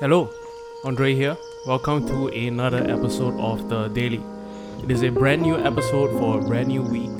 Hello, Andre here. Welcome to another episode of The Daily. It is a brand new episode for a brand new week.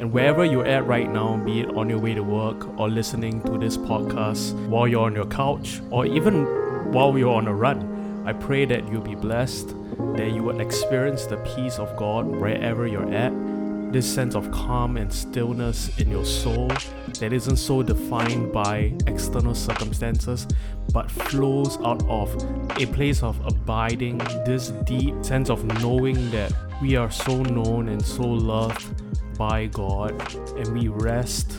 And wherever you're at right now, be it on your way to work or listening to this podcast while you're on your couch or even while you're on a run, I pray that you'll be blessed, that you will experience the peace of God wherever you're at this sense of calm and stillness in your soul that isn't so defined by external circumstances but flows out of a place of abiding, this deep sense of knowing that we are so known and so loved by God, and we rest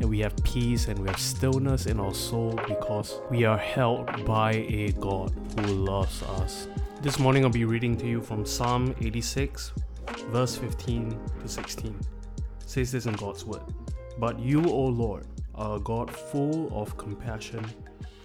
and we have peace and we have stillness in our soul because we are held by a God who loves us. This morning I'll be reading to you from Psalm 86, verse 15 to 16. Says this in God's word. But you, O Lord, are a God full of compassion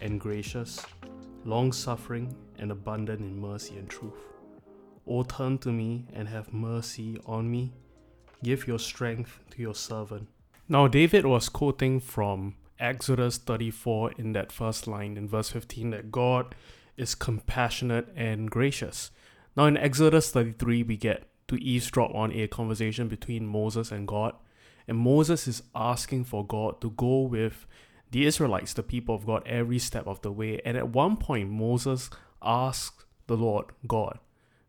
and gracious, long suffering, and abundant in mercy and truth. O turn to me and have mercy on me. Give your strength to your servant. Now, David was quoting from Exodus 34 in that first line in verse 15 that God is compassionate and gracious. Now, in Exodus 33, we get to eavesdrop on a conversation between Moses and God. And Moses is asking for God to go with the Israelites, the people of God, every step of the way. And at one point, Moses asks the Lord, God,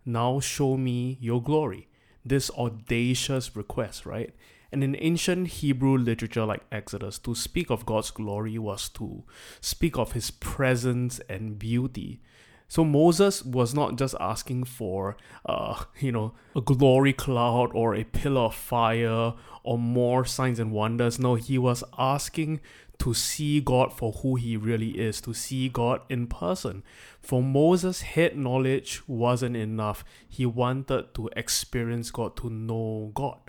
now show me your glory. This audacious request, right? And in ancient Hebrew literature like Exodus, to speak of God's glory was to speak of his presence and beauty. So Moses was not just asking for, uh, you know, a glory cloud or a pillar of fire or more signs and wonders. No, he was asking to see God for who he really is, to see God in person. For Moses, head knowledge wasn't enough. He wanted to experience God, to know God.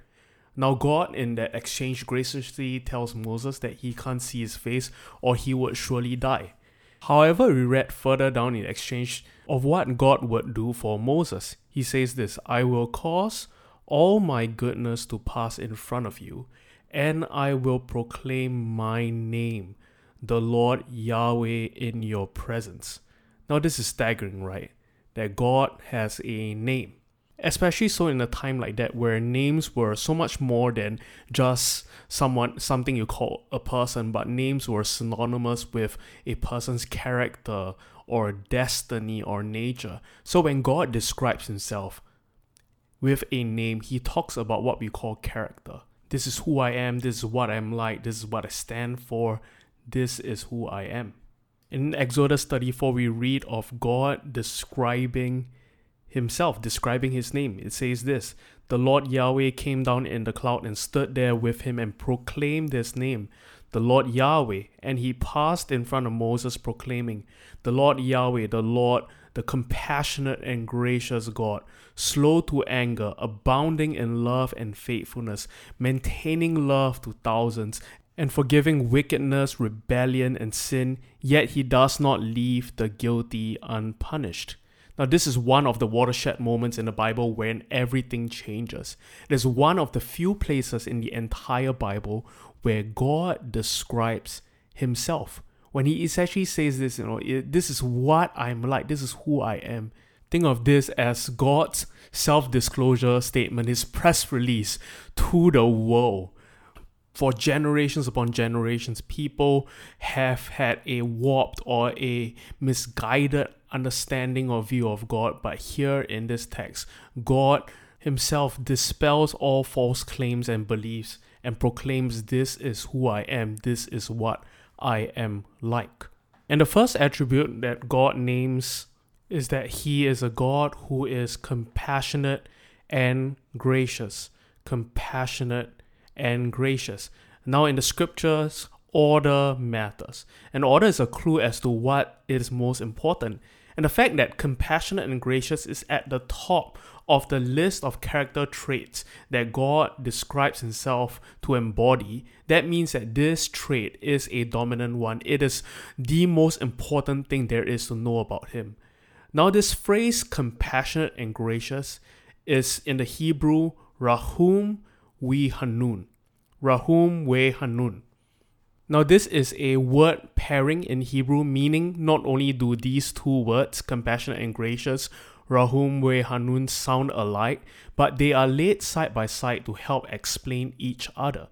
Now, God, in that exchange, graciously tells Moses that he can't see his face or he would surely die. However, we read further down in exchange of what God would do for Moses. He says this I will cause all my goodness to pass in front of you, and I will proclaim my name, the Lord Yahweh, in your presence. Now, this is staggering, right? That God has a name especially so in a time like that where names were so much more than just someone something you call a person but names were synonymous with a person's character or destiny or nature. So when god describes himself with a name he talks about what we call character. This is who i am this is what i'm like this is what i stand for this is who i am. In exodus 34 we read of god describing himself describing his name. It says this The Lord Yahweh came down in the cloud and stood there with him and proclaimed his name, the Lord Yahweh. And he passed in front of Moses, proclaiming, The Lord Yahweh, the Lord, the compassionate and gracious God, slow to anger, abounding in love and faithfulness, maintaining love to thousands, and forgiving wickedness, rebellion, and sin, yet he does not leave the guilty unpunished. Now, this is one of the watershed moments in the Bible when everything changes. It is one of the few places in the entire Bible where God describes Himself. When He essentially says this, you know, this is what I'm like, this is who I am. Think of this as God's self disclosure statement, His press release to the world for generations upon generations, people have had a warped or a misguided understanding or view of God. But here in this text, God Himself dispels all false claims and beliefs and proclaims, This is who I am, this is what I am like. And the first attribute that God names is that He is a God who is compassionate and gracious. Compassionate and gracious. Now, in the scriptures, order matters. And order is a clue as to what is most important. And the fact that compassionate and gracious is at the top of the list of character traits that God describes himself to embody, that means that this trait is a dominant one. It is the most important thing there is to know about him. Now, this phrase compassionate and gracious is in the Hebrew rahum we hanun. Rahum we hanun. Now, this is a word pairing in Hebrew, meaning not only do these two words, compassionate and gracious, Rahum Hanun, sound alike, but they are laid side by side to help explain each other.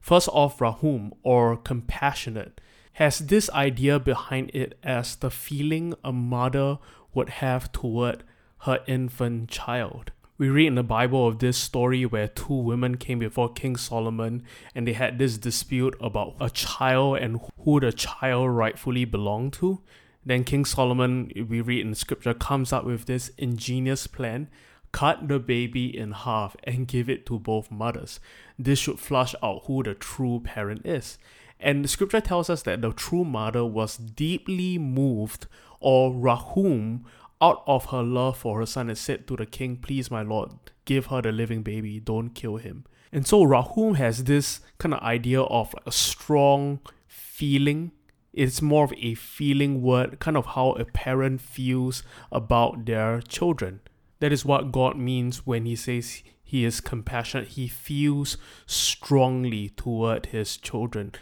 First off, Rahum, or compassionate, has this idea behind it as the feeling a mother would have toward her infant child. We read in the Bible of this story where two women came before King Solomon and they had this dispute about a child and who the child rightfully belonged to. Then King Solomon, we read in scripture, comes up with this ingenious plan cut the baby in half and give it to both mothers. This should flush out who the true parent is. And the scripture tells us that the true mother was deeply moved or rahum out of her love for her son and said to the king, Please, my lord, give her the living baby, don't kill him. And so Rahum has this kind of idea of a strong feeling. It's more of a feeling word, kind of how a parent feels about their children. That is what God means when He says He is compassionate. He feels strongly toward His children.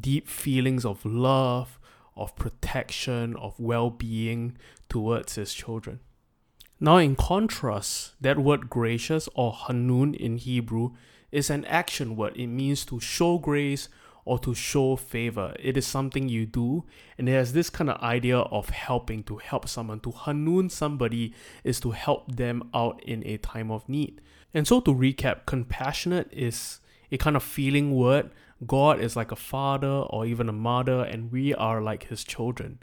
Deep feelings of love, of protection, of well being towards his children. Now, in contrast, that word gracious or hanun in Hebrew is an action word. It means to show grace or to show favor. It is something you do, and it has this kind of idea of helping to help someone. To hanun somebody is to help them out in a time of need. And so, to recap, compassionate is a kind of feeling word God is like a father or even a mother, and we are like his children.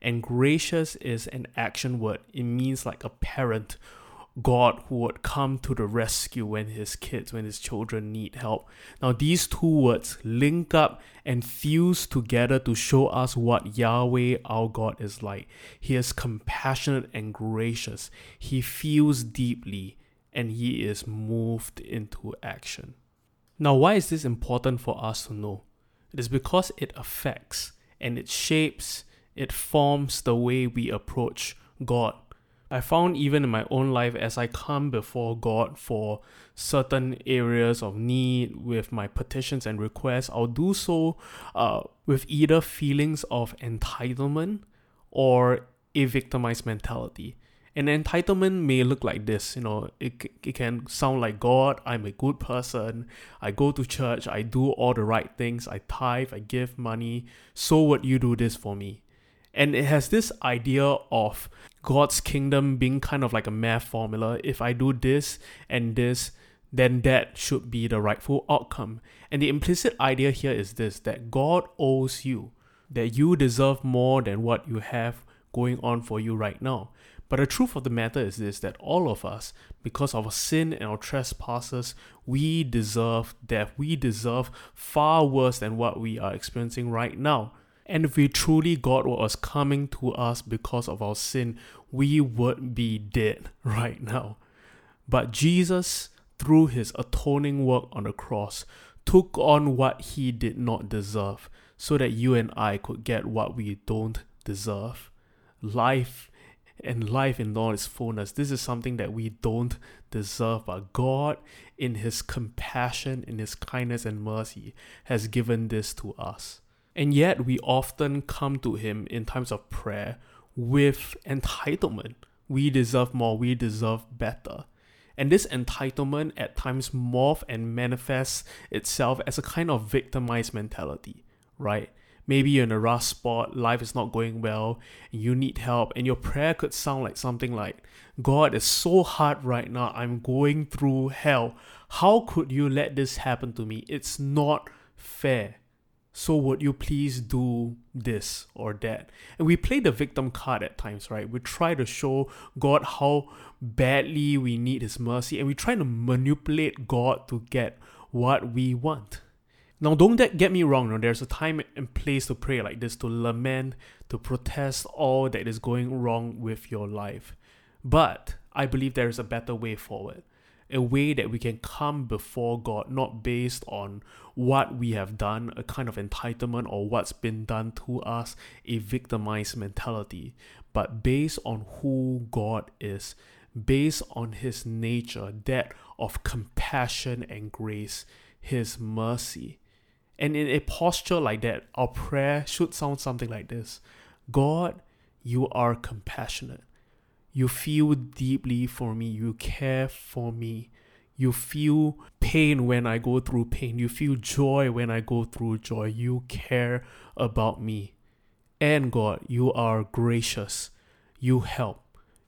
And gracious is an action word, it means like a parent. God who would come to the rescue when his kids, when his children need help. Now, these two words link up and fuse together to show us what Yahweh, our God, is like. He is compassionate and gracious, he feels deeply, and he is moved into action. Now, why is this important for us to know? It is because it affects and it shapes, it forms the way we approach God. I found even in my own life as I come before God for certain areas of need with my petitions and requests, I'll do so uh, with either feelings of entitlement or a victimized mentality. An entitlement may look like this, you know, it, it can sound like God, I'm a good person, I go to church, I do all the right things, I tithe, I give money, so would you do this for me? And it has this idea of God's kingdom being kind of like a math formula. If I do this and this, then that should be the rightful outcome. And the implicit idea here is this that God owes you, that you deserve more than what you have going on for you right now. But the truth of the matter is this that all of us, because of our sin and our trespasses, we deserve death. We deserve far worse than what we are experiencing right now. And if we truly got what was coming to us because of our sin, we would be dead right now. But Jesus, through his atoning work on the cross, took on what he did not deserve so that you and I could get what we don't deserve life and life in all its fullness. This is something that we don't deserve, but God, in His compassion, in His kindness and mercy, has given this to us. And yet, we often come to Him in times of prayer with entitlement. We deserve more, we deserve better. And this entitlement at times morphs and manifests itself as a kind of victimized mentality, right? Maybe you're in a rough spot, life is not going well, and you need help, and your prayer could sound like something like, God is so hard right now, I'm going through hell. How could you let this happen to me? It's not fair. So would you please do this or that? And we play the victim card at times, right? We try to show God how badly we need his mercy and we try to manipulate God to get what we want. Now, don't get me wrong, no, there's a time and place to pray like this, to lament, to protest all that is going wrong with your life. But I believe there is a better way forward. A way that we can come before God not based on what we have done, a kind of entitlement or what's been done to us, a victimized mentality, but based on who God is, based on His nature, that of compassion and grace, His mercy And in a posture like that, our prayer should sound something like this God, you are compassionate. You feel deeply for me. You care for me. You feel pain when I go through pain. You feel joy when I go through joy. You care about me. And God, you are gracious. You help.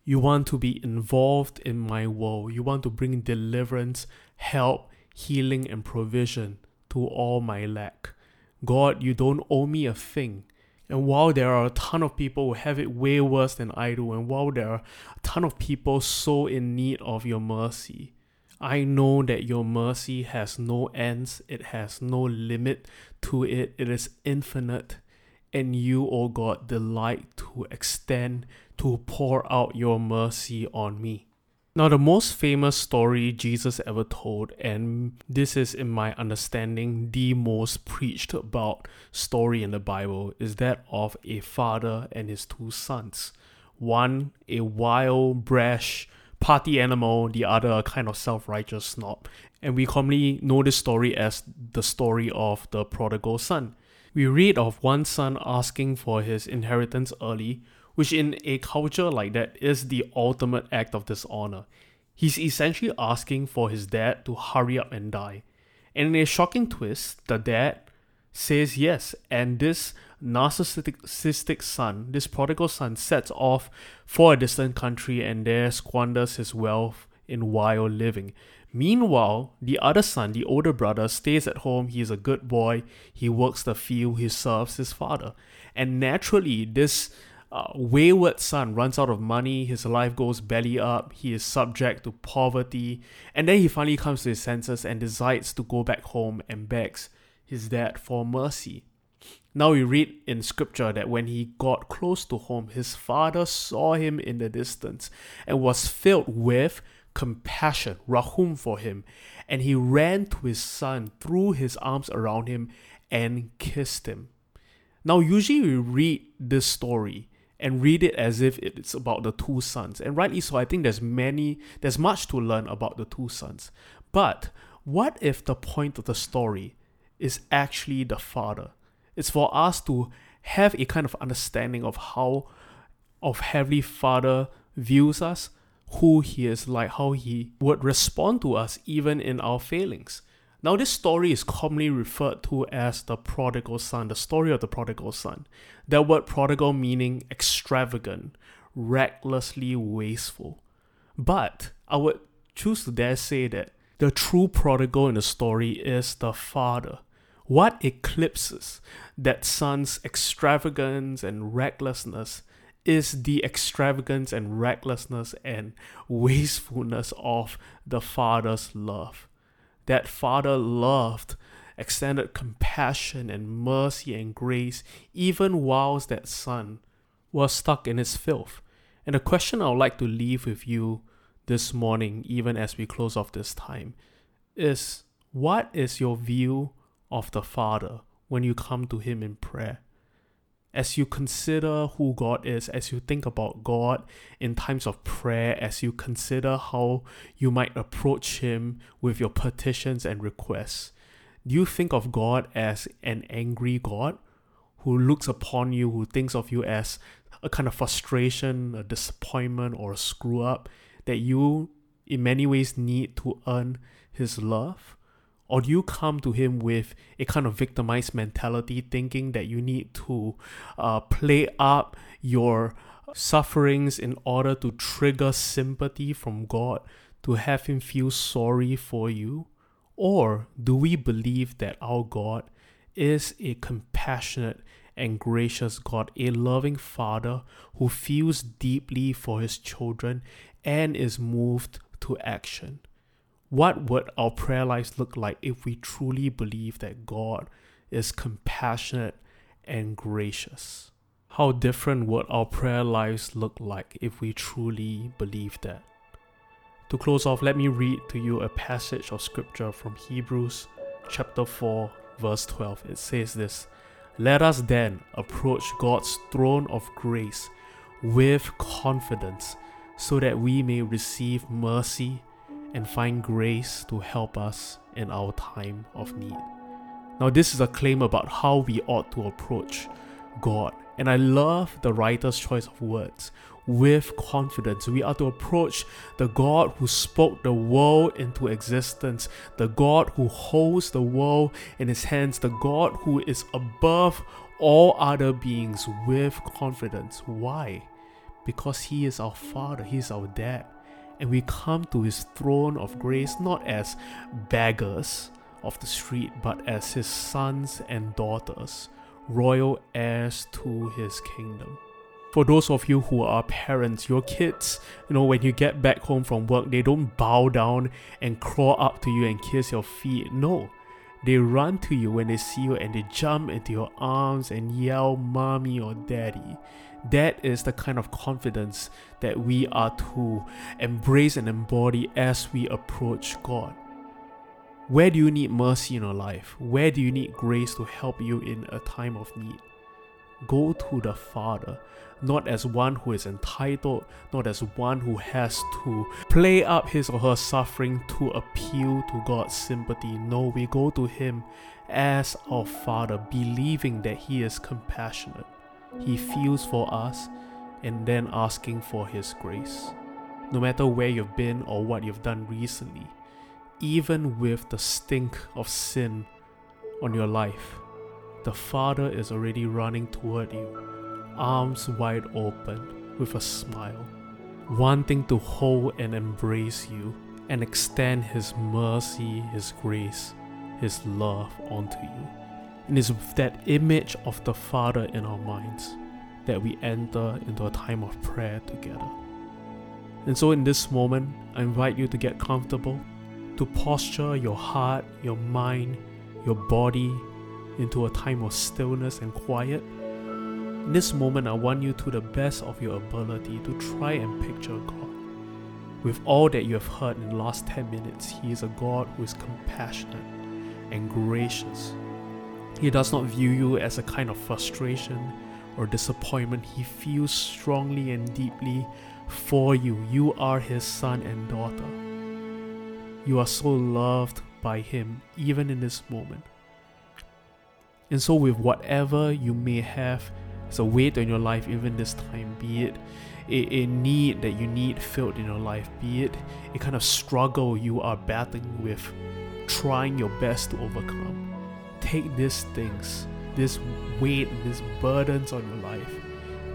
You want to be involved in my woe. You want to bring deliverance, help, healing, and provision to all my lack. God, you don't owe me a thing. And while there are a ton of people who have it way worse than I do, and while there are a ton of people so in need of your mercy, I know that your mercy has no ends, it has no limit to it, it is infinite. And you, O oh God, delight to extend, to pour out your mercy on me. Now, the most famous story Jesus ever told, and this is, in my understanding, the most preached about story in the Bible, is that of a father and his two sons. One, a wild, brash party animal, the other, a kind of self righteous snob. And we commonly know this story as the story of the prodigal son. We read of one son asking for his inheritance early, which in a culture like that is the ultimate act of dishonor. He's essentially asking for his dad to hurry up and die. And in a shocking twist, the dad says yes, and this narcissistic son, this prodigal son, sets off for a distant country and there squanders his wealth in wild living. Meanwhile, the other son, the older brother, stays at home. He is a good boy. He works the field. He serves his father. And naturally, this uh, wayward son runs out of money, his life goes belly up, he is subject to poverty, and then he finally comes to his senses and decides to go back home and begs his dad for mercy. Now we read in scripture that when he got close to home, his father saw him in the distance and was filled with compassion, rahum for him, and he ran to his son, threw his arms around him, and kissed him. Now, usually we read this story and read it as if it's about the two sons. And rightly so, I think there's many, there's much to learn about the two sons. But what if the point of the story is actually the father? It's for us to have a kind of understanding of how of Heavenly Father views us, who he is like, how he would respond to us even in our failings. Now, this story is commonly referred to as the prodigal son, the story of the prodigal son. That word prodigal meaning extravagant, recklessly wasteful. But I would choose to dare say that the true prodigal in the story is the father. What eclipses that son's extravagance and recklessness is the extravagance and recklessness and wastefulness of the father's love that Father loved, extended compassion and mercy and grace even whilst that son was stuck in his filth. And the question I would like to leave with you this morning, even as we close off this time, is what is your view of the Father when you come to Him in prayer? As you consider who God is, as you think about God in times of prayer, as you consider how you might approach Him with your petitions and requests, do you think of God as an angry God who looks upon you, who thinks of you as a kind of frustration, a disappointment, or a screw up that you, in many ways, need to earn His love? Or do you come to him with a kind of victimized mentality, thinking that you need to uh, play up your sufferings in order to trigger sympathy from God, to have him feel sorry for you? Or do we believe that our God is a compassionate and gracious God, a loving Father who feels deeply for his children and is moved to action? What would our prayer lives look like if we truly believe that God is compassionate and gracious? How different would our prayer lives look like if we truly believe that? To close off, let me read to you a passage of scripture from Hebrews chapter 4, verse 12. It says this Let us then approach God's throne of grace with confidence so that we may receive mercy and find grace to help us in our time of need. Now, this is a claim about how we ought to approach God. And I love the writer's choice of words. With confidence, we are to approach the God who spoke the world into existence, the God who holds the world in his hands, the God who is above all other beings with confidence. Why? Because he is our Father, he is our dad. And we come to his throne of grace not as beggars of the street, but as his sons and daughters royal heirs to his kingdom. For those of you who are parents, your kids, you know, when you get back home from work, they don't bow down and crawl up to you and kiss your feet. No, they run to you when they see you and they jump into your arms and yell, Mommy or Daddy. That is the kind of confidence that we are to embrace and embody as we approach God. Where do you need mercy in your life? Where do you need grace to help you in a time of need? Go to the Father, not as one who is entitled, not as one who has to play up his or her suffering to appeal to God's sympathy. No, we go to Him as our Father, believing that He is compassionate. He feels for us and then asking for His grace. No matter where you've been or what you've done recently, even with the stink of sin on your life, the Father is already running toward you, arms wide open, with a smile, wanting to hold and embrace you and extend His mercy, His grace, His love onto you. And it's with that image of the Father in our minds that we enter into a time of prayer together. And so, in this moment, I invite you to get comfortable to posture your heart, your mind, your body into a time of stillness and quiet. In this moment, I want you to the best of your ability to try and picture God. With all that you have heard in the last 10 minutes, He is a God who is compassionate and gracious. He does not view you as a kind of frustration or disappointment. He feels strongly and deeply for you. You are His son and daughter. You are so loved by Him, even in this moment. And so, with whatever you may have as a weight in your life, even this time, be it a, a need that you need filled in your life, be it a kind of struggle you are battling with, trying your best to overcome, take these things, this weight, these burdens on your life,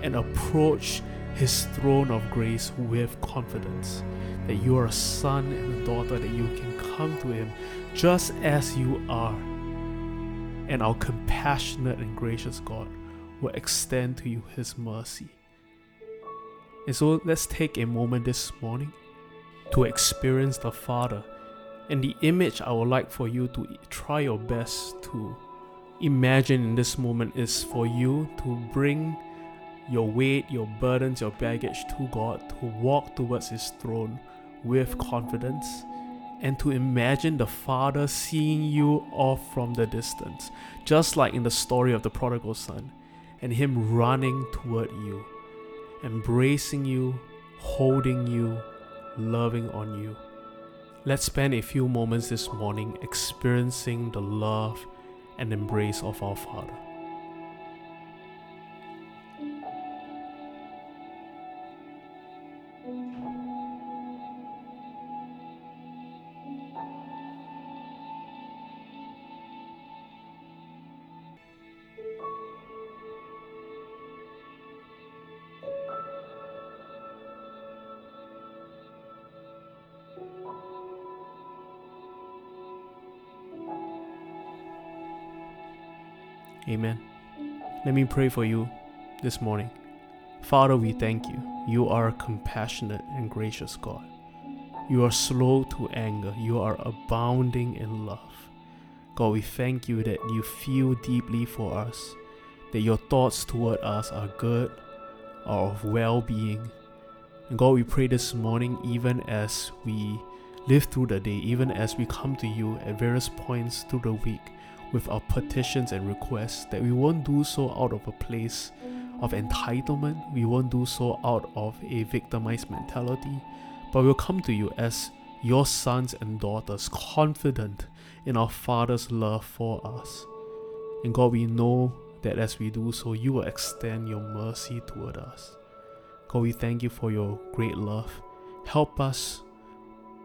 and approach His throne of grace with confidence that you are a son and a daughter, that you can come to Him just as you are. And our compassionate and gracious God will extend to you His mercy. And so let's take a moment this morning to experience the Father. And the image I would like for you to try your best to imagine in this moment is for you to bring your weight, your burdens, your baggage to God, to walk towards His throne with confidence and to imagine the Father seeing you off from the distance, just like in the story of the prodigal son, and Him running toward you, embracing you, holding you, loving on you. Let's spend a few moments this morning experiencing the love and embrace of our Father. Amen. Let me pray for you this morning. Father, we thank you. You are a compassionate and gracious God. You are slow to anger. You are abounding in love. God, we thank you that you feel deeply for us, that your thoughts toward us are good, are of well being. And God, we pray this morning, even as we live through the day, even as we come to you at various points through the week, with our petitions and requests, that we won't do so out of a place of entitlement, we won't do so out of a victimized mentality, but we'll come to you as your sons and daughters, confident in our Father's love for us. And God, we know that as we do so, you will extend your mercy toward us. God, we thank you for your great love. Help us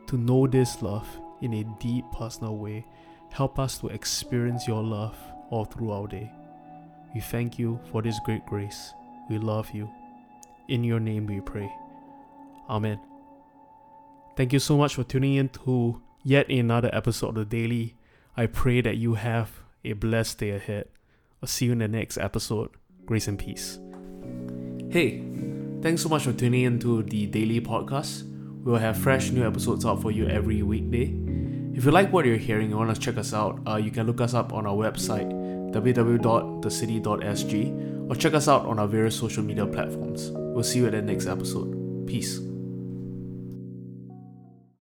to know this love in a deep personal way. Help us to experience your love all through our day. We thank you for this great grace. We love you. In your name we pray. Amen. Thank you so much for tuning in to yet another episode of the Daily. I pray that you have a blessed day ahead. I'll see you in the next episode. Grace and peace. Hey, thanks so much for tuning in to the Daily Podcast. We'll have fresh new episodes out for you every weekday. If you like what you're hearing and want to check us out, uh, you can look us up on our website www.thecity.sg or check us out on our various social media platforms. We'll see you at the next episode. Peace.